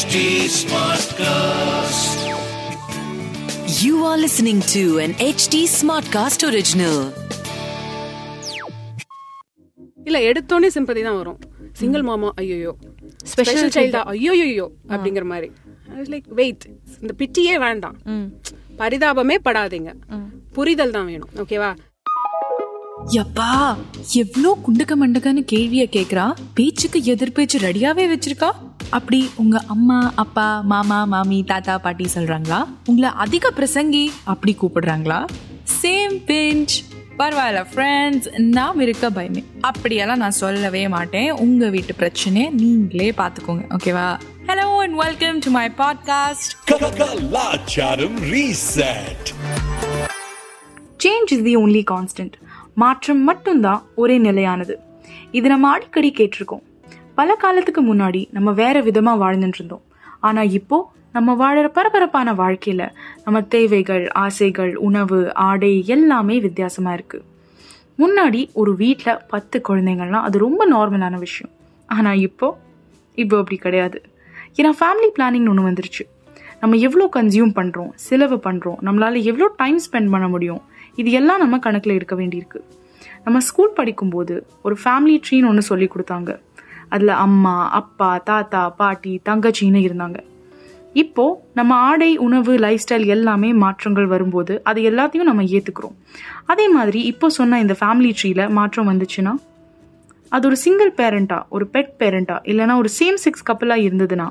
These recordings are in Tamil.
HT Smartcast. You are listening to an HT Smartcast original. இல்ல எடுத்தோடனே சிம்பதி தான் வரும். சிங்கிள் மாமா ஐயோ ஸ்பெஷல் சைல்டா ஐயோயோ அப்படிங்கிற மாதிரி. லைக் வெயிட் இந்த பிட்டியே வேண்டாம். பரிதாபமே படாதீங்க. புரிதல் தான் வேணும் ஓகேவா யப்பா எவ்ளோ குண்டக்க மண்டக்கன்னு கேள்விய கேக்குறா? பேச்சுக்கு எதிர்பேச்சு ரெடியாவே வச்சிருக்கா? அப்படி உங்க அம்மா அப்பா மாமா மாமி தாத்தா பாட்டி சொல்றாங்களா? உங்களை அதிக பிரசங்கி அப்படி கூப்பிடுறாங்களா? சேம் பிஞ்ச் பரவாயில்ல ஃப்ரெண்ட்ஸ் நாம் இருக்க பயமே. அப்படியெல்லாம் நான் சொல்லவே மாட்டேன். உங்க வீட்டு பிரச்சனையை நீங்களே பார்த்துக்கோங்க. ஓகேவா hello and welcome to my podcast Kalacharam Reset. Change is the only constant மாற்றம் மட்டும்தான் ஒரே நிலையானது. இது நம்ம அடிக்கடி கேட்டிருக்கோம். பல காலத்துக்கு முன்னாடி நம்ம வேற விதமா வாழ்ந்துட்டு இருந்தோம் ஆனா இப்போ நம்ம வாழற பரபரப்பான வாழ்க்கையில நம்ம தேவைகள் ஆசைகள் உணவு ஆடை எல்லாமே வித்தியாசமா இருக்கு. முன்னாடி ஒரு வீட்டில் பத்து குழந்தைங்கள்லாம் அது ரொம்ப நார்மலான விஷயம். ஆனா இப்போ இப்போ அப்படி கிடையாது. ஏன்னா ஃபேமிலி பிளானிங்னு ஒன்று வந்துருச்சு. நம்ம எவ்வளோ கன்சியூம் பண்ணுறோம் செலவு பண்ணுறோம் நம்மளால் எவ்வளோ டைம் ஸ்பெண்ட் பண்ண முடியும் இது எல்லாம் நம்ம கணக்கில் எடுக்க வேண்டியிருக்கு. நம்ம ஸ்கூல் படிக்கும்போது ஒரு ஃபேமிலி ட்ரீன்னு ஒன்று சொல்லி கொடுத்தாங்க. அதில் அம்மா அப்பா தாத்தா பாட்டி தங்கச்சின்னு இருந்தாங்க. இப்போ நம்ம ஆடை உணவு லைஃப் ஸ்டைல் எல்லாமே மாற்றங்கள் வரும்போது அது எல்லாத்தையும் நம்ம ஏற்றுக்கிறோம் அதே மாதிரி இப்போ சொன்ன இந்த ஃபேமிலி ட்ரீல மாற்றம் வந்துச்சுன்னா அது ஒரு சிங்கிள் பேரண்டா ஒரு பெட் பேரண்டா இல்லைன்னா ஒரு சேம் செக்ஸ் கப்பலாக இருந்ததுன்னா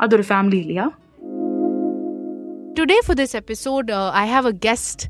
அது ஒரு ஃபேமிலி இல்லையா? Today for this episode I have a guest.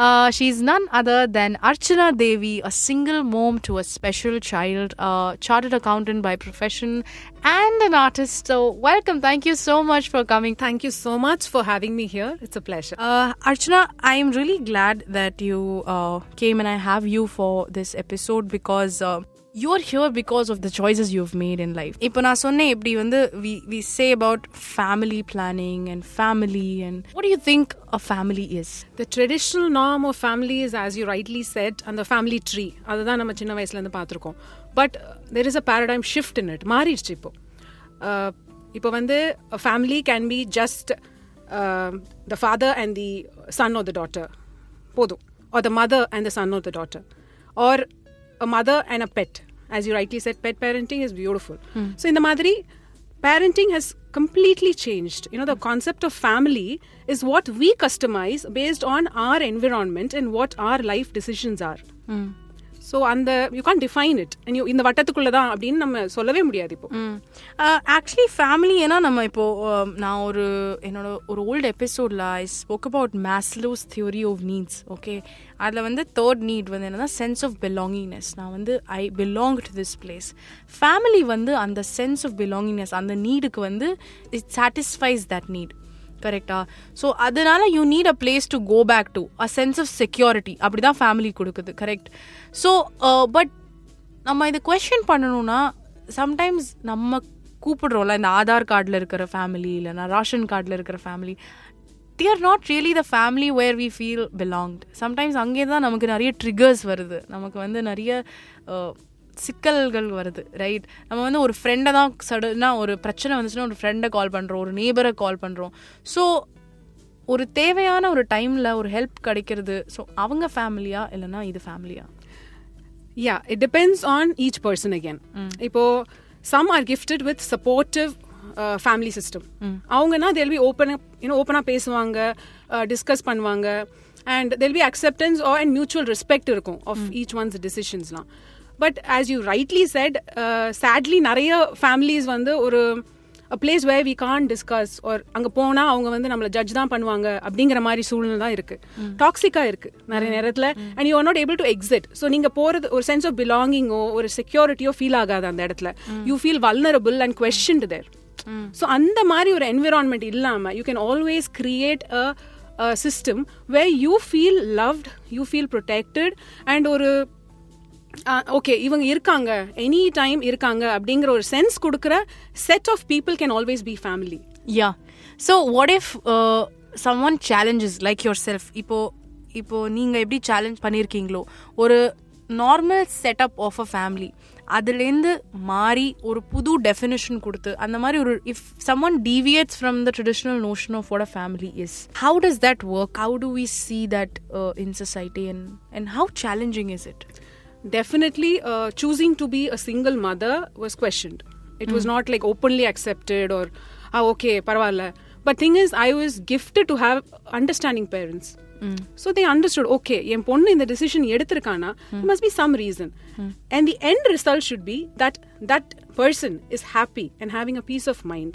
Uh, she's none other than Archana Devi, a single mom to a special child, a chartered accountant by profession, and an artist. So, welcome. Thank you so much for coming. Thank you so much for having me here. It's a pleasure. Uh, Archana, I am really glad that you uh, came and I have you for this episode because uh, you're here because of the choices you've made in life. இப்போ நான் சொன்னேன் இப்படி வந்து we we say about family planning and family and what do you think a family is? The traditional norm of family is, as you rightly said, அந்த family tree. அதுதான் நம்ம சின்ன வயசுல இருந்து பார்த்துருக்கோம் but there is a paradigm shift in it மாறிடுச்சு இப்போ Uh, இப்போ வந்து family can be just the father and the son or the daughter போதும் or the mother and the son or the daughter or a mother and a pet. As you rightly said, pet parenting is beautiful. Hmm. So, in the Madri, parenting has completely changed. You know, the concept of family is what we customize based on our environment and what our life decisions are. Hmm. So அந்த you can define it you இந்த வட்டத்துக்குள்ள தான் அப்படின்னு நம்ம சொல்லவே முடியாது இப்போ. ஆக்சுவலி ஃபேமிலி ஏன்னா நம்ம இப்போ நான் ஒரு என்னோட ஒரு ஓல்டு எபிசோடில் I spoke about Maslow's theory of needs okay அதில் வந்து தேர்ட் நீட் வந்து என்னன்னா சென்ஸ் ஆஃப் பிலாங்கிங்னஸ் நான் வந்து I belong to this place family வந்து அந்த சென்ஸ் ஆஃப் பிலாங்கிங்னஸ் அந்த நீடுக்கு வந்து இட் சாட்டிஸ்ஃபைஸ் தட் நீட் கரெக்டா ஸோ அதனால you need a place to go back to a sense of security அப்படி தான் ஃபேமிலி கொடுக்குது கரெக்ட் ஸோ பட் நம்ம இதை கொஷின் பண்ணணும்னா சம்டைம்ஸ் நம்ம கூப்பிடுறோம்ல இந்த ஆதார் கார்டில் இருக்கிற ஃபேமிலி இல்லைனா ரேஷன் கார்டில் இருக்கிற family they are not really the family where we feel belonged sometimes அங்கே தான் நமக்கு நிறைய ட்ரிகர்ஸ் வருது. நமக்கு வந்து நிறைய uh, சிக்கல்கள் வருது ரைட் நம்ம வந்து ஒரு ஃப்ரெண்டை தான் சடனாக ஒரு பிரச்சனை வந்துச்சுன்னா ஒரு ஃப்ரெண்டை கால் பண்ணுறோம் ஒரு நேபரை கால் பண்ணுறோம் ஸோ ஒரு தேவையான ஒரு டைமில் ஒரு ஹெல்ப் கிடைக்கிறது. ஸோ அவங்க ஃபேமிலியா இல்லைன்னா இது ஃபேமிலியா yeah it depends on each person again இப்போ some are gifted with supportive family system அவங்கன்னா they'll be open you know ஓப்பனாக பேசுவாங்க டிஸ்கஸ் பண்ணுவாங்க. And they'll be acceptance are and mutual respect இருக்கும் of each one's டிசிஷன்ஸ்லாம் but as you rightly said sadly நிறைய ஃபேமிலிஸ் வந்து ஒரு place where we can discuss ஒரு அங்க போனா அவங்க வந்து நம்மள ஜட்ஜ் தான் பண்ணுவாங்க அப்படிங்கிற மாதிரி சூழ்நிலை தான் இருக்கு. டாக்ஸிக்கா இருக்கு நிறைய நேரத்துல. And you are not able to exit so நீங்க போறது ஒரு சென்ஸ் ஆஃப் பிலாங்கிங்கோ ஒரு செக்யூரிட்டியோ ஃபீல் ஆகாது அந்த இடத்துல. You feel vulnerable and question there so அந்த மாதிரி ஒரு என்விரான்மெண்ட் இல்லாம you can always create a system where you feel loved you feel protected and ஒரு ஓகே இவங்க இருக்காங்க. எனி டைம் இருக்காங்க அப்படிங்கிற ஒரு சென்ஸ் கொடுக்குற set of people can always be family yeah so what if someone challenges like yourself இப்போ இப்போ நீங்கள் எப்படி சேலஞ்ச் பண்ணியிருக்கீங்களோ ஒரு normal setup of a family அதுலேருந்து மாறி ஒரு புது டெஃபினேஷன் கொடுத்து அந்த மாதிரி ஒரு if someone deviates from the traditional notion of what a family is how does that work how do we see that in society and and how challenging is it definitely uh, choosing to be a single mother was questioned it was not like openly accepted or ah okay parvala but thing is i was gifted to have understanding parents so they understood okay என் பொண்ணு இந்த decision எடுத்திருக்கானா there must be some reason and the end result should be that that person is happy and having a peace of mind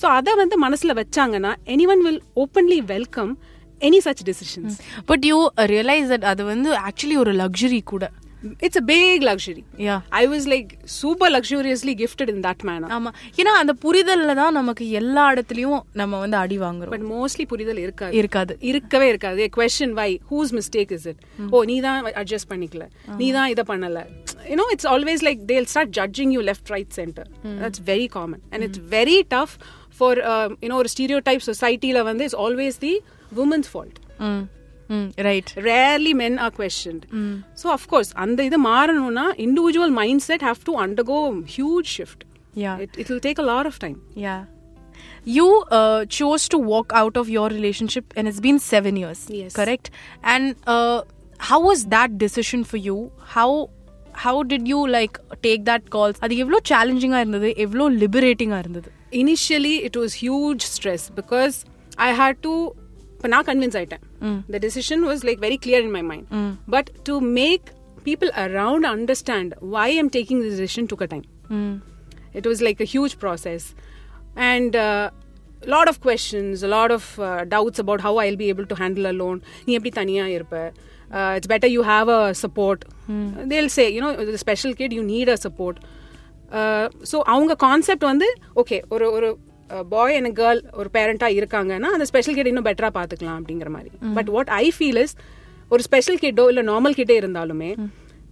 so அதை வந்து மனசுல வச்சாங்கன்னா anyone will openly welcome any such decisions but you realise that அது வந்து ஆக்சுவலி ஒரு லக்ஸுரி கூட It's a big luxury. Yeah. i was like super luxuriously gifted in that manner. ஆமா. ஏன்னா அந்த புரிதல்ல தான் நமக்கு எல்லா இடத்துலயும் நம்ம வந்து அடி வாங்குறோம். பட் மோஸ்ட்லி புரிதல் இருக்காது. இருக்காது. இருக்கவே இருக்காது. Question why whose mistake is it oh நீ தான் அட்ஜஸ்ட் பண்ணிக்கல. நீ தான் இதை பண்ணல. You know it's always like they'll start judging you left right center that's very common and it's very tough for you know ஒரு ஸ்டீரியோ டைப் சொசைட்டில வந்து it's always the women's fault Right rarely men are questioned so of course அந்த இது மாறணும்னா individual mindset have to undergo huge shift Yeah. it, it will take a lot of time Yeah. You uh, chose to walk out of your relationship, and it's been seven years. Yes. Correct. And uh, how was that decision for you? How how did you like take that call? அது எவ்வளோ சேலஞ்சிங்காக இருந்தது எவ்வளோ லிபரேட்டிங்காக இருந்தது initially it was huge stress because I had to இப்போ நான் கன்வின்ஸ் ஆயிட்டேன் the decision was like very clear in my mind but to make people around understand why I'm taking this decision took a time it was like a huge process and uh, lot of questions a lot of uh, doubts about how I'll be able to handle alone நீ எப்படி தனியா இருப்ப uh, it's better you have a support they'll say you know the special kid you need a support so அவங்க கான்செப்ட் வந்து ஓகே ஒரு ஒரு பாய் அண்ட் கேர்ள் ஒரு பேரண்டா இருக்காங்கன்னா அந்த ஸ்பெஷல் கிட் இன்னும் பெட்டரா பாத்துக்கலாம் அப்படிங்கிற மாதிரி. But what I feel is ஒரு ஸ்பெஷல் கிட்டோ இல்ல நார்மல் கிட்டே இருந்தாலுமே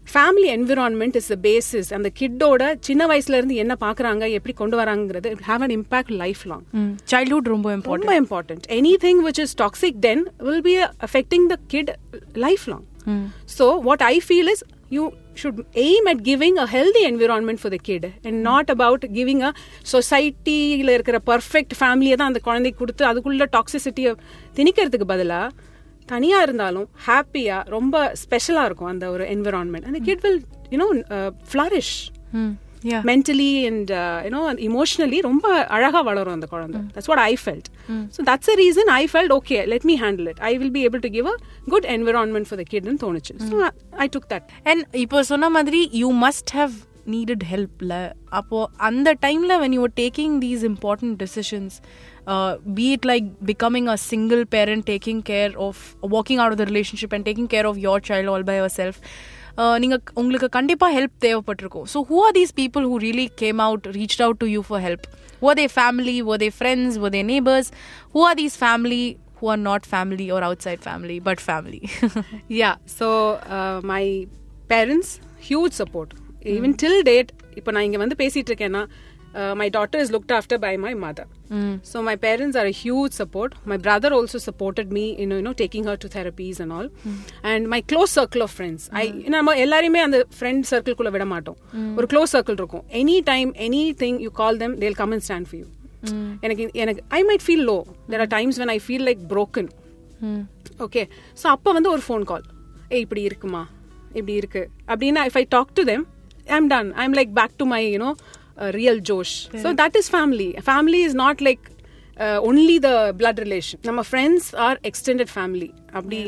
family environment is the basis அந்த கிட்டோட சின்ன வயசுல இருந்து என்ன பாக்குறாங்க எப்படி கொண்டு வராங்கிறது have an impact lifelong childhood ரொம்ப ரொம்ப important anything which is toxic then will be affecting the kid lifelong so what I feel is you should aim at giving a healthy environment for the kid and not about giving a சொசைட்டியில் இருக்கிற பர்ஃபெக்ட் ஃபேமிலியை தான் அந்த குழந்தைக்கு கொடுத்து அதுக்குள்ள டாக்ஸிசிட்டியை திணிக்கிறதுக்கு பதிலாக தனியாக இருந்தாலும் ஹாப்பியாக ரொம்ப ஸ்பெஷலாக இருக்கும் அந்த ஒரு என்விரான்மெண்ட் அந்த kid will you know flourish yeah mentally and uh, you know emotionally ரொம்ப அழகா வளரும் அந்த குழந்தை that's what i felt so that's the reason i felt okay let me handle it i will be able to give a good environment for the kid ன்னு தோணுச்சு so I, I took that and இப்போ சொன்ன மாதிரி யூ மஸ்ட் ஹவ் நீடட் ஹெல்ப்ல அப்போ அந்த டைம்ல when you taking these important decisions be it like becoming a single parent taking care of walking out of the relationship and taking care of your child all by yourself நீங்க உங்களுக்கு கண்டிப்பா help தேவைப்பட்டிருக்கும் so who are these people who really came out reach out to you for help were they family were they friends were they neighbors who are these family who are not family or outside family but family yeah so uh, my parents huge support even till date இப்போ நான் இங்க வந்து பேசிட்டு இருக்கேன்னா uh, my daughter is looked after by my mother so my parents are a huge support my brother also supported me in you know taking her to therapies and all and my close circle of friends i நம்ம எல்லாரையுமே அந்த ஃப்ரெண்ட் சர்க்கிள்குள்ள விட மாட்டோம் ஒரு க்ளோஸ் சர்க்கிள் இருக்கும் any time anything you call them they'll come and stand for you எனக்கு எனக்கு I might feel low there are times when I feel like broken okay so அப்போ வந்து ஒரு ஃபோன் கால் ஏ இப்படி இருக்குமா இப்படி இருக்கு அப்படின்னா if I talk to them I'm done I'm like back to my you know Real josh so that is family family is not like only the blood relation நம்ம ஃப்ரெண்ட்ஸ் ஆர் எக்ஸ்டெண்டட் ஃபேமிலி அப்படி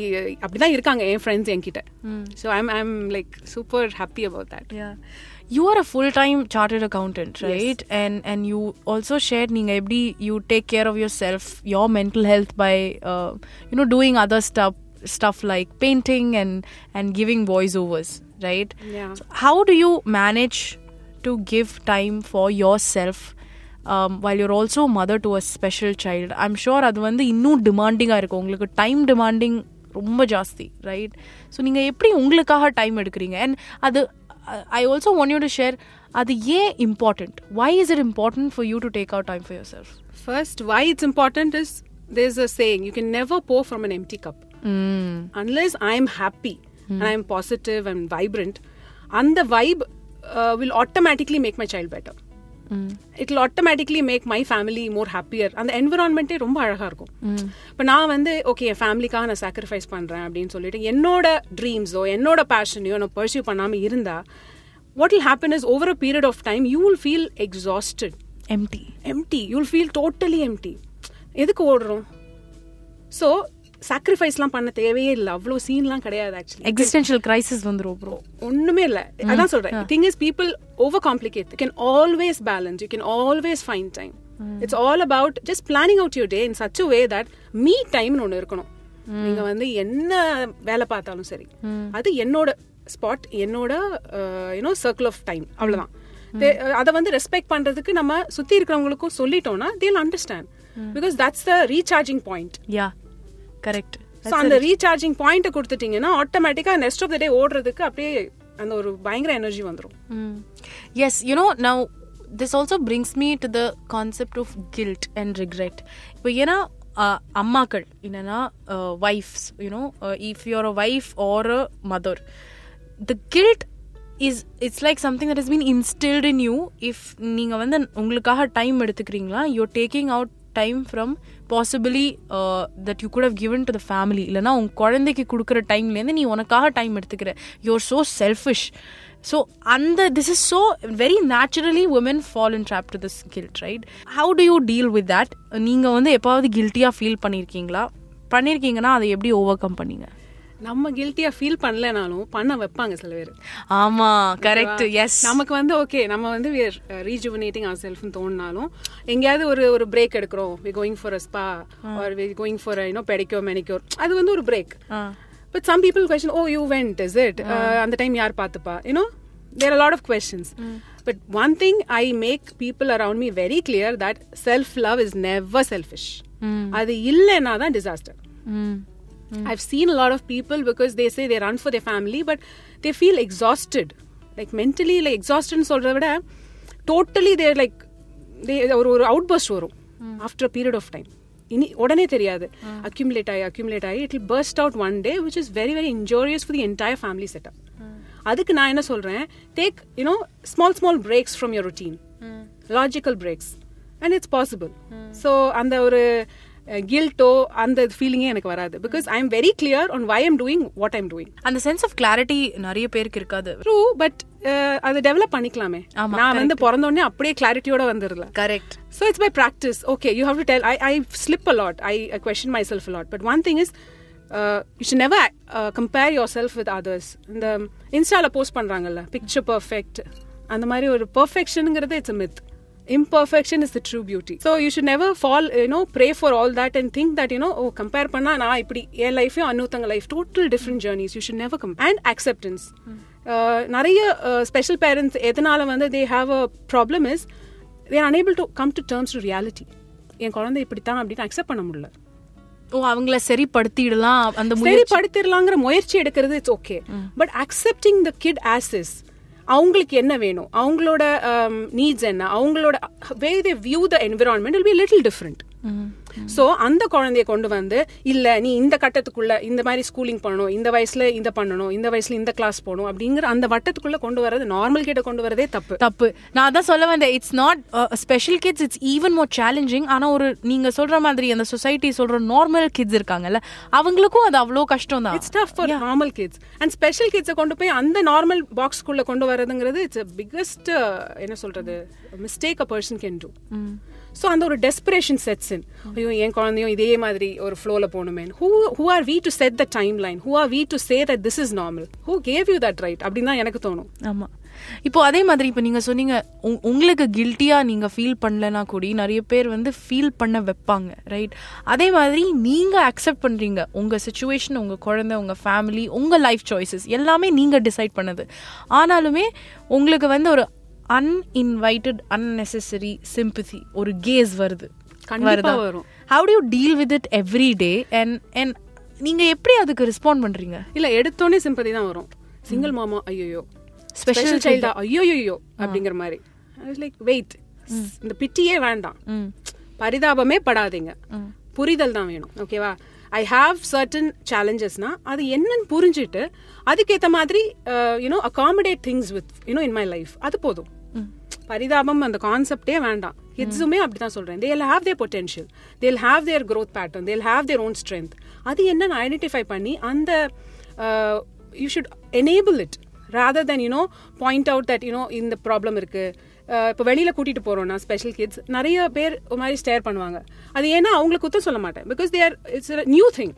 அப்படிதான் இருக்காங்க என் ஃப்ரெண்ட்ஸ் என்கிட்ட so I'm I'm like super happy about that yeah you are a full-time chartered accountant right and and you also shared நீங்க எப்படி you take care of yourself your mental health by uh, you know doing other stuff stuff like painting and and giving voiceovers right Yeah. so how do you manage to give time for yourself um, while you're also mother to a special child i'm sure அது வந்து இன்னும் டிமாண்டிங்காக இருக்கும் உங்களுக்கு டைம் டிமாண்டிங் ரொம்ப ஜாஸ்தி ரைட் ஸோ நீங்கள் எப்படி உங்களுக்காக டைம் எடுக்கிறீங்க அண்ட் அது I also want you to share அது ஏன் important why is it important for you to take out time for yourself First, why it's important is there's a saying you can never pour from an empty cup. Unless I'm happy and I'm positive and vibrant, and the vibe will automatically make my child better it will automatically make my family more happier அந்த என்விரான்மெண்ட்டே ரொம்ப அழகா இருக்கும். இப்போ நான் வந்து ஓகே என் ஃபேமிலிக்காக நான் சாக்ரிஃபைஸ் பண்றேன் அப்படின்னு சொல்லிட்டு என்னோட ட்ரீம்ஸோ என்னோட பேஷனையோ நான் பர்சியூ பண்ணாம இருந்தா what will happen is over a period of time you will feel exhausted. Empty empty you'll feel totally empty எதுக்கு ஓடுறோம்? ஸோ சாக்ரிஃபைஸ்லாம் பண்ண தேவையே இல்லை. அவ்வளோ சீன்லாம் கிடையாது ஆக்சுவலி எக்ஸிஸ்டென்ஷியல் கிரைசிஸ் வந்துரும் ப்ரோ ஒண்ணுமே இல்ல. அதான் சொல்றேன். Thing is people over complicate you can always balance you can always find time it's all about just planning out your day in such way that me டைம்னு ஒன்று இருக்கணும். நீங்க வந்து என்ன வேலை பார்த்தாலும் சரி. அது என்னோட ஸ்பாட் என்னோட யூனோ சர்க்கிள் ஆஃப் டைம் அவ்வளவுதான். அதை வந்து ரெஸ்பெக்ட் பண்றதுக்கு நம்ம சுத்தி இருக்கிறவங்களுக்கும் சொல்லிட்டோம்னா they'll understand because that's the recharging point correct so அந்த ரீசார்ஜிங் பாயிண்ட் கொடுத்துட்டீங்கன்னா ஆட்டோமேட்டிக்கா நெக்ஸ்ட் ஆஃப் த டே ஓடுறதுக்கு அப்படியே அந்த ஒரு பயங்கர எனர்ஜி வந்துடும் you know, now this also brings me to the concept of guilt and regret. இப்போ ஏன்னா அம்மாக்கள் என்னன்னா wives you know if you're a wife or a mother the guilt is it's like something that is been instilled in you if நீங்கள் வந்து உங்களுக்காக டைம் எடுத்துக்கிறீங்களா you're taking out time from possibly that you could have given to the family இல்லைனா உன் குழந்தைக்கு கொடுக்குற டைம்லேருந்து நீ உனக்காக டைம் எடுத்துக்கிற. யூஆர் ஸோ செல்ஃபிஷ் ஸோ அந்த this is so very naturally women fall in trap to this guilt right how do you deal with that நீங்கள் வந்து எப்பாவது கில்ட்டியாக ஃபீல் பண்ணியிருக்கீங்களா பண்ணியிருக்கீங்கன்னா அதை எப்படி ஓவர் கம் பண்ணீங்க? நம்ம கில்ட்டியா ஃபீல் பண்ணலனாலும் பண்ண வைப்பாங்க சில பேர். ஆமா கரெக்ட் எஸ் நமக்கு வந்து ஓகே நம்ம வந்து ரீஜுவனேட்டிங் அவர் செல்ஃப்னு தோணினாலும் எங்கேயாவது ஒரு ஒரு பிரேக் எடுக்கிறோம். We going for a spa or we going for you know pedicure manicure அது வந்து ஒரு break but some people question oh you went is it அந்த டைம் யார் பார்த்துப்பா? You know there lot of questions but one thing I make people around me very clear that self love is never selfish அது இல்லைன்னா தான் disaster I've seen a lot of people because they say they run for their family, but they feel exhausted. Like mentally, like exhausted சொல்றத விட totally they're like they ஒரு ஒரு அவுட்பர்ஸ்ட் வரும் after a period of time இனி உடனே தெரியாது அக்யூமுலேட் ஆகி அக்யூமுலேட் ஆகி it burst out one day which is very very injurious for the entire family setup அதுக்கு நான் என்ன சொல்றேன் take you know small small breaks from your routine logical breaks and it's possible so அந்த ஒரு கில்ட்டோ அந்த ஃபீலிங்கே எனக்கு வராது because I am very clear on why am doing what I'm doing அந்த சென்ஸ் ஆஃப் கிளாரிட்டி நிறைய பேருக்கு இருக்காது ட்ரூ பட் அதை டெவலப் பண்ணிக்கலாமே நான் வந்து பிறந்த உடனே அப்படியே கிளாரிட்டியோட வந்துடல correct So it's by practice. Okay, you have to tell. I, I slip a lot. I, I question myself a lot. But one thing is, uh, you should never uh, compare yourself with others. இந்த இன்ஸ்டால போஸ்ட் பண்றாங்கல்ல பிக்சர் பர்ஃபெக்ட் அந்த மாதிரி ஒரு பர்ஃபெக்ஷனுங்கிறது it's myth imperfection is the true beauty so you should never fall you know pray for all that and think that you know oh compare பண்ணா நான் இப்படி என் லைஃபையும் அன்னூத்தங்க life total different journeys you should never come and acceptance நிறைய ஸ்பெஷல் பேரண்ட்ஸ் எதனால வந்து they have a problem is they're unable to come to terms to reality என் குழந்தை இப்படித்தான் அப்படின்னு அக்செப்ட் பண்ண முடியல ஓ அவங்கள சரிப்படுத்திடலாம் அந்த சரி முயற்சி படுத்திடலாங்கிற முயற்சி எடுக்கிறது it's okay but accepting the kid as is அவங்களுக்கு என்ன வேணும்? அவங்களோட um, நீட்ஸ் என்ன? அவங்களோட way they view the environment will be little different so அந்த குழந்தைய கொண்டு வந்து இல்ல நீ இந்த கட்டத்துக்குள்ள இந்த மாதிரி ஸ்கூலிங் பண்ணணும் இந்த வயசுல இந்த பண்ணணும் இந்த வயசுல இந்த கிளாஸ் போகணும் அப்படிங்கிற அந்த வட்டத்துக்குள்ள கொண்டு வரது நார்மல் கிட்ட கொண்டு வரதே தப்பு. தப்பு. நான் அதான் சொல்ல வந்தேன் it's not special kids it's even more challenging ஆனா ஒரு நீங்க சொல்ற மாதிரி அந்த சொசைட்டி சொல்ற நார்மல் கிட்ஸ் இருக்காங்கல்ல அவங்களுக்கும் அது அவ்வளோ கஷ்டம் தான். It's tough for normal kids and special கிட்ஸை கொண்டு போய் அந்த நார்மல் பாக்ஸ்க்குள்ள கொண்டு வரதுங்கிறது இட்ஸ் பிக்கஸ்ட் என்ன சொல்றது mistake a person can do so அந்த ஒரு டெஸ்பிரேஷன் செட்ஸ் இன் ஐயோ என் குழந்தையும் இதே மாதிரி ஒரு ஃப்ளோவில் போகணுமே. Who who are we to set the timeline who are we to say that this is normal who gave you that right அப்படின்னு தான் எனக்கு தோணும். ஆமாம் இப்போ அதே மாதிரி இப்போ நீங்கள் சொன்னீங்க உங்- உங்களுக்கு கில்ட்டியாக நீங்கள் ஃபீல் பண்ணலனா கூடி நிறைய பேர் வந்து ஃபீல் பண்ண வைப்பாங்க ரைட் அதே மாதிரி நீங்கள் அக்செப்ட் பண்ணுறீங்க உங்கள் சுச்சுவேஷன் உங்கள் குழந்தை உங்கள் ஃபேமிலி உங்கள் லைஃப் சாய்ஸஸ் எல்லாமே நீங்கள் டிசைட் பண்ணது. ஆனாலுமே உங்களுக்கு வந்து ஒரு அன்இன்வைட்டட் unnecessary sympathy. ஒரு கேஸ் வருது. கண்டிப்பா வரும். How do you deal with it every day and and நீங்க எப்படி அதுக்கு ரெஸ்பாண்ட் பண்றீங்க? இல்ல எடுத்தோடனே சிம்பதி தான் வரும். சிங்கிள் மாமா ஐயோ Special ஸ்பெஷல் சைல்டா ஐயோ அப்படிங்கிற மாதிரி. லைக் வெயிட் இந்த பிட்டியே வேண்டாம். பரிதாபமே படாதீங்க. புரிதல் தான் வேணும் ஓகேவா ஐ ஹாவ் சர்டன் சேலஞ்சஸ்னா அது என்னன்னு புரிஞ்சுட்டு அதுக்கேற்ற மாதிரி you know accommodate things with you know in my life அது போதும். பரிதாபம் அந்த கான்செப்டே வேண்டாம். கிட்ஸுமே அப்படிதான் சொல்றேன். They'll have their potential they'll have their growth pattern they'll have their own strength அது என்னன்னு ஐடென்டிஃபை பண்ணி அந்த you should enable it rather than you know point out that you know இந்த ப்ராப்ளம் இருக்கு. Uh, இப்போ வெளியில் கூட்டிட்டு போறோம்னா ஸ்பெஷல் கிட்ஸ் நிறைய பேர் ஒரு மாதிரி ஸ்டேர் பண்ணுவாங்க. அது ஏன்னா அவங்களுக்கு குத்தம் சொல்ல மாட்டேன். Because there it's new thing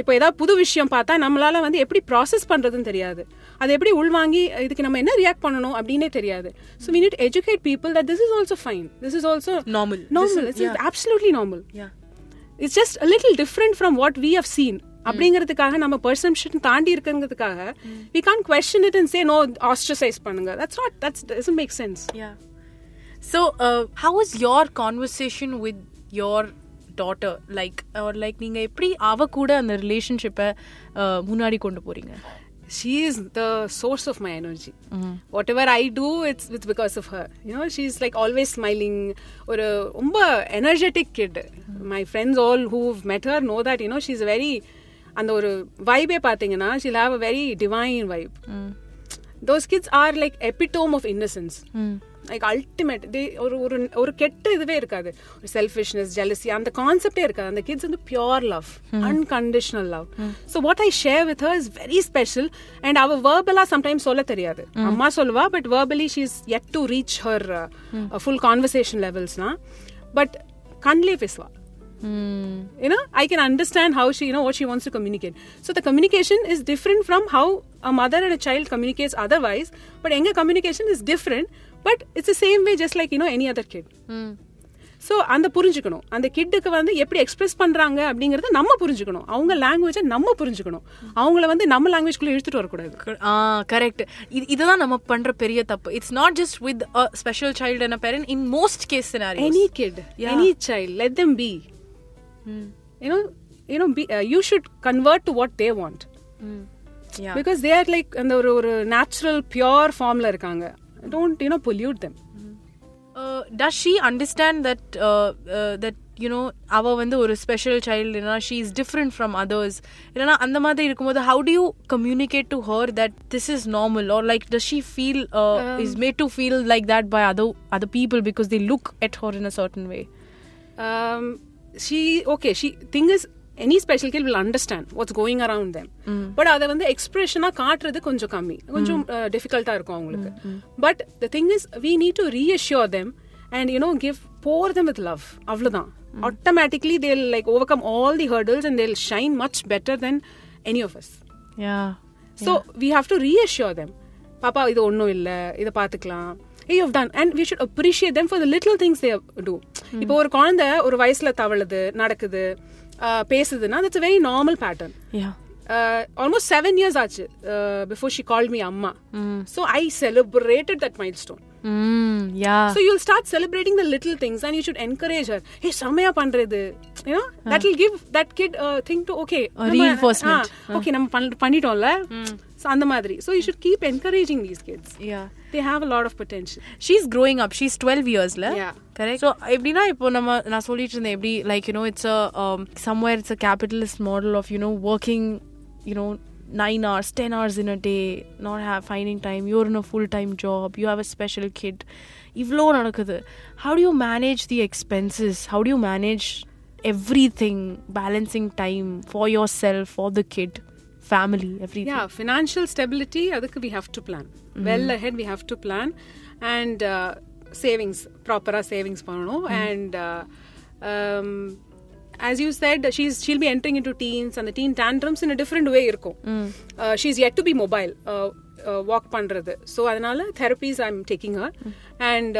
இப்போ ஏதாவது புது விஷயம் பார்த்தா நம்மளால வந்து எப்படி ப்ராசஸ் பண்றதுன்னு தெரியாது. அது எப்படி உள்வாங்கி இதுக்கு நம்ம என்ன ரியாக்ட் பண்ணணும் அப்படின்னே தெரியாது so we need educate people that this is also fine this is also Normal. Normal is- it's absolutely normal Yeah. It's just a little different from what we have seen அப்படிங்கிறதுக்காக நம்ம பெர்செப்ஷன் தாண்டி இருக்கிறதுக்காக we can't question it and say no ostracize பண்ணுங்க that's not that's doesn't make sense Yeah. So, uh, how was your conversation with your daughter? Like, or like நீங்க எப்படி அவ கூட அந்த ரிலேஷன்ஷிப்பை முன்னாடி கொண்டு போறீங்க she is the source of my energy whatever i do it's it's because of her you know she's like always smiling or a ரொம்ப energetic kid my friends all who've met her know that you know she's a very அந்த ஒரு வைபே பாத்தீங்கன்னா she'll have a very divine vibe those kids are like epitome of innocence Like ultimate ஒரு ஒரு ஒரு கெட்ட இதுவே இருக்காது ஒரு செல்ஃபிஷ்னஸ் ஜெலசி அந்த கான்செப்டே இருக்காது அந்த கிட்ஸ் வந்து pure love unconditional love so what I share with her is very special and அவ வேர்பலா சம்டைம்ஸ் சொல்ல தெரியாது அம்மா சொல்லுவா but verbally she is yet to reach her full conversation லெவல்ஸ்னா but கண்லே பேசுவா you know i can understand how she you know what she wants to communicate so the communication is different from how a mother and a child communicates otherwise but எங்க communication is different but it's the same way just like you know any other kid. So அந்த புரிஞ்சுக்கணும். அந்த கிட்டுக்கு வந்து எப்படி எக்ஸ்பிரஸ் பண்றாங்க அப்படிங்கறத நம்ம புரிஞ்சுக்கணும். அவங்க லாங்குவேஜை நம்ம புரிஞ்சுக்கணும். அவங்கள வந்து நம்ம லாங்குவேஜ்குள்ள இழுத்துட்டு வரக்கூடாது. கரெக்ட் இது இதுதான் நம்ம பண்ற பெரிய தப்பு. It's not just with a special child and parent in most case let them be. You know you know be, uh, you should convert to what they want. Yeah. because they are like அந்த ஒரு ஒரு நேச்சுரல் பியோர் ஃபார்ம்ல இருக்காங்க. don't you know pollute them uh, does she understand that uh, uh, that you know அவ வந்து ஒரு ஸ்பெஷல் சைல்டு இல்லைனா she is different from others இல்லைனா அந்த மாதிரி இருக்கும்போது how do you communicate to her that this is normal or like does she feel is made to feel like that by other other people because they look at her in a certain way um, she okay she thing is any special kid will understand what's going around them but அதை வந்து எக்ஸ்பிரஷனா காட்டுறது கொஞ்சம் கம்மி கொஞ்சம் டிஃபிகல்ட்டா இருக்கும் அவங்களுக்கு but the thing is we need to reassure them and you know give pour them with love அவ்வளவுதான் automatically they'll like overcome all the hurdles and they'll shine much better than any of us yeah so we have to reassure them பாப்பா இது ஒன்றும் இல்லை இதை பார்த்துக்கலாம் uh you done and we should appreciate them for the little things they do இப்போ ஒரு குழந்தை ஒரு வயசுல தவழுது நடக்குது ஆஹ் பேசுதுன்னா that's very normal pattern yeah almost seven years ஆச்சு பிஃபோர் ஷி கால் மீ அம்மா so I celebrated that milestone hmm yeah So you'll start celebrating the little things and you should encourage her. Hey, செம்மையா பண்றது you know that will give that kid a thing to okay A நம்ம- reinforcement. ஆ, okay நம்ம பண்ண- பண்ணிட்டோம்ல So அந்த மாதிரி so you should keep encouraging these kids yeah they have a lot of potential she's growing up she's twelve இயர்ஸ்ல Yeah. கரெக்ட் ஸோ எப்படின்னா இப்போ நம்ம நான் சொல்லிட்டு இருந்தேன் எப்படி like you know it's a somewhere it's a capitalist model of you know working you know nine hours, ten hours in a day, not have finding time. You're in a full time job. You have a special kid. இவ்வளோ நடக்குது how do you manage the expenses how do you manage everything balancing time for yourself for the kid family everything yeah financial stability அதுக்கு we have to plan well ahead we have to plan and uh, savings proper savings பண்ணணும் and uh, um, as you said she's she'll be entering into teens and the teen tantrums in a different way இருக்கும் uh, yet to be mobile uh, walk பண்றது ஸோ அதனால therapies I am taking her and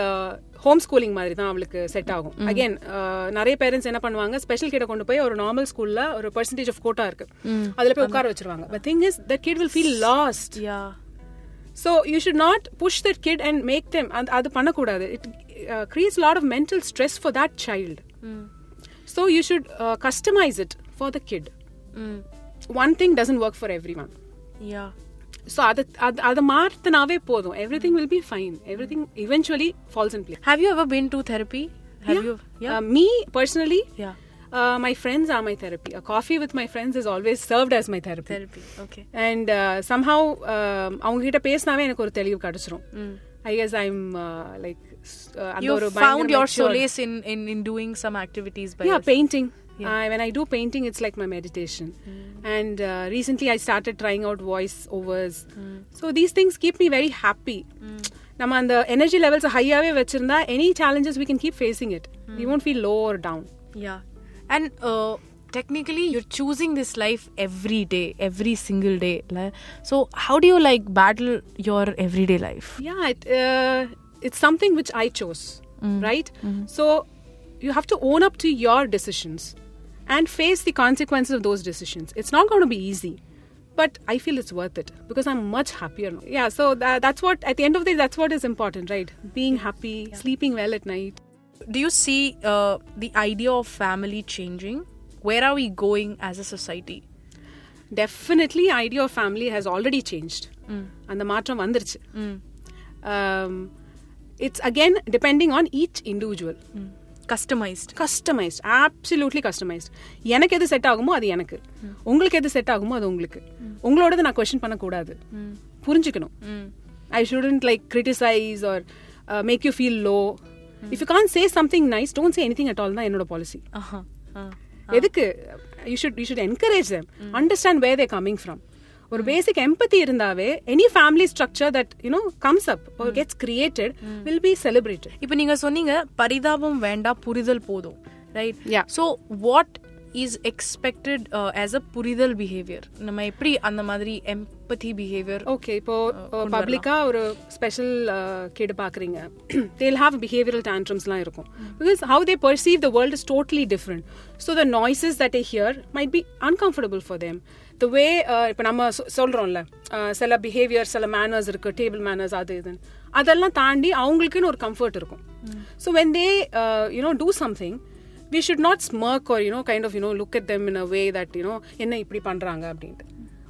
home schooling மாதிரி தான் அவளுக்கு செட் ஆகும். அகைன் நிறைய பேரண்ட்ஸ் என்ன பண்ணுவாங்க? ஸ்பெஷல் கிட்ட கொண்டு போய் ஒரு நார்மல் ஸ்கூல்ல ஒரு பர்சன்டேஜ் ஆஃப் கோட்டா இருக்கு. அதுல போய் உட்கார வச்சிருவாங்க. But thing is the kid will feel lost yeah. So you should not push that kid and make them அது பண்ணக்கூடாது. It creates lot of mental stress for that child so you should customise it for the kid one thing doesn't work for everyone yeah. So அது அது அதை மாற்றினாவே போதும் everything will be fine everything eventually falls in place have you ever been to therapy have you yeah me personally yeah Uh, my friends are my therapy. A coffee with my friends is always served as my therapy. Therapy. Okay. And somehow அவங்க கிட்ட பேசினாவே எனக்கு ஒரு தெளிவு கிடைச்சிரும் ஐ கெஸ் ஐம் லைக் அந்த You ஒரு found your solace. solace in, in, in doing some activities by yeah yourself. painting Uh, when i do painting it's like my meditation and uh, recently i started trying out voice overs so these things keep me very happy நம்ம அந்த எனர்ஜி லெவல்ஸ் ஹையாவே வச்சிருந்தா any challenges we can keep facing it we won't feel low or down Yeah. And uh, technically, you're choosing this life every day, every single day. li- So, how do you like battle your everyday life? yeah it, uh, it's something which i chose right so you have to own up to your decisions and face the consequences of those decisions. It's not going to be easy, but I feel it's worth it because I'm much happier. Yeah, so that, that's what, at the end of the day, that's what is important, right? Being happy, yeah. sleeping well at night. Do you see uh, the idea of family changing? Where are we going as a society? Definitely, idea of family has already changed. Mm. And the matram vandirchu. Mm. Um, it's again depending on each individual. Mm. Customised absolutely customised எனக்கு எது செட் ஆகுமோ அது எனக்கு. உங்களுக்கு எது செட் ஆகுமோ அது உங்களுக்கு. உங்களோடது நான் கொஸ்டின் பண்ணக்கூடாது. புரிஞ்சுக்கணும். I shouldn't like criticise or make you feel low if you can't say something nice don't say anything at all தான் என்னோட பாலிசி. எதுக்கு? You should you should encourage them. Understand where they coming from ஒரு பேசிக் எம்பத்தி இருந்தாவே any family structure that you know comes up or gets created will be celebrated இப்போ நீங்க சொன்னீங்க பரிதாபம் வேண்டாம் புரிதல் போதும் right Yeah. So what is expected as அ புரிதல் பிஹேவியர் நம்ம எப்படி அந்த மாதிரி எம்பதி பிஹேவியர் ஓகே இப்போ பப்ளிக்கா ஒரு ஸ்பெஷல் கேடு பாக்குறீங்க. தேல் ஹாவ் பிஹேவியரல் டேண்ட்ரம்ஸ்லாம் இருக்கும். Because how they perceive the world is totally different so the noises that we hear might be uncomfortable for them the way இப்போ நம்ம சொ- சொல்றோம்ல uh, சில பிஹேவியர் சில மேனர்ஸ் இருக்கு டேபிள் மேனர்ஸ் அது இதுன்னு. அதெல்லாம் தாண்டி அவங்களுக்குன்னு ஒரு கம்ஃபர்ட் இருக்கும். So when they you know do something we should not smirk or you know kind of you know look at them in a way that you know என்ன இப்படி பண்றாங்க? அப்படின்ட்டு.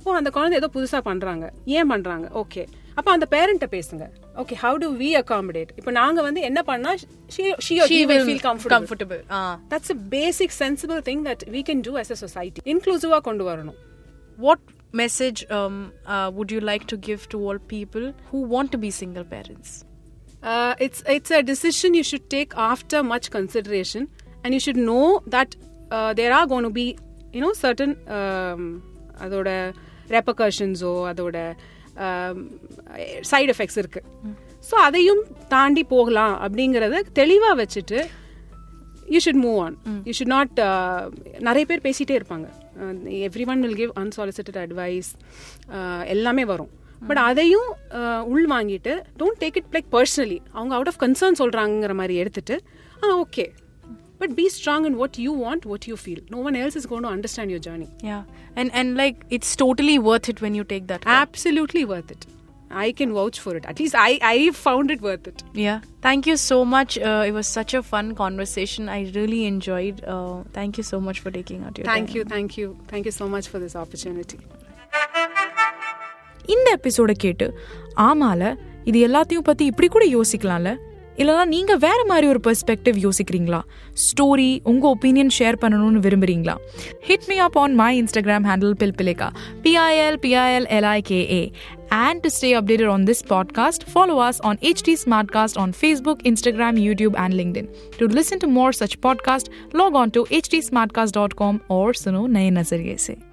ஓ அந்த குழந்தை ஏதோ புதுசா பண்றாங்க. ஏன் பண்றாங்க? ஓகே. அப்ப அந்த பேரண்ட்ட பேசுங்க. Okay how do we accommodate இப்போ நாங்க வந்து என்ன பண்ணா she she or he will feel comfortable. Comfortable a basic sensible thing that we can do as a society inclusive கொண்டு வரணும். what message um, uh, would you like to give to all people who want to be single parents uh, it's it's a decision you should take after much consideration and you should know that uh, there are going to be you know certain um, அதோட ரெப்பகர்ஷன்ஸோ அதோட சைடு எஃபெக்ட்ஸ் இருக்கு ஸோ அதையும் தாண்டி போகலாம் அப்படிங்கறத தெளிவா வச்சுட்டு you should move on you should not நிறைய பேர் பேசிட்டே இருப்பாங்க Everyone will give unsolicited advice எல்லாமே வரும் பட் அதையும் uh, உள் வாங்கிட்டு don't take it like personally அவங்க அவுட் ஆஃப் கன்சர்ன் சொல்றாங்கிற மாதிரி எடுத்துட்டு ah okay but be strong in what you want what you feel no one else is gonna understand your journey yeah and and like it's totally worth it when you take that call. absolutely worth it i can vouch for it at least i i found it worth it yeah thank you so much uh, it was such a fun conversation i really enjoyed uh, thank you so much for taking out your thank time. you thank you thank you so much for this opportunity இந்த எபிசோட கேட்டு ஆமால இது எல்லாத்தையும் பத்தி இப்படி கூட யோசிக்கலாம்ல இல்லைனா நீங்க வேற மாதிரி ஒரு பெர்ஸ்பெக்டிவ் யோசிக்கிறீங்களா ஸ்டோரி உங்க ஒப்பீனியன் ஷேர் பண்ணணும்னு விரும்புறீங்களா hit me up on my Instagram handle பில்பிலிகா B I L B I L L I K A And to stay updated on this podcast, follow us on HT Smartcast on Facebook, Instagram, YouTube, and LinkedIn. To listen to more such podcasts, log on to htsmartcast.com or suno naye nazariye se.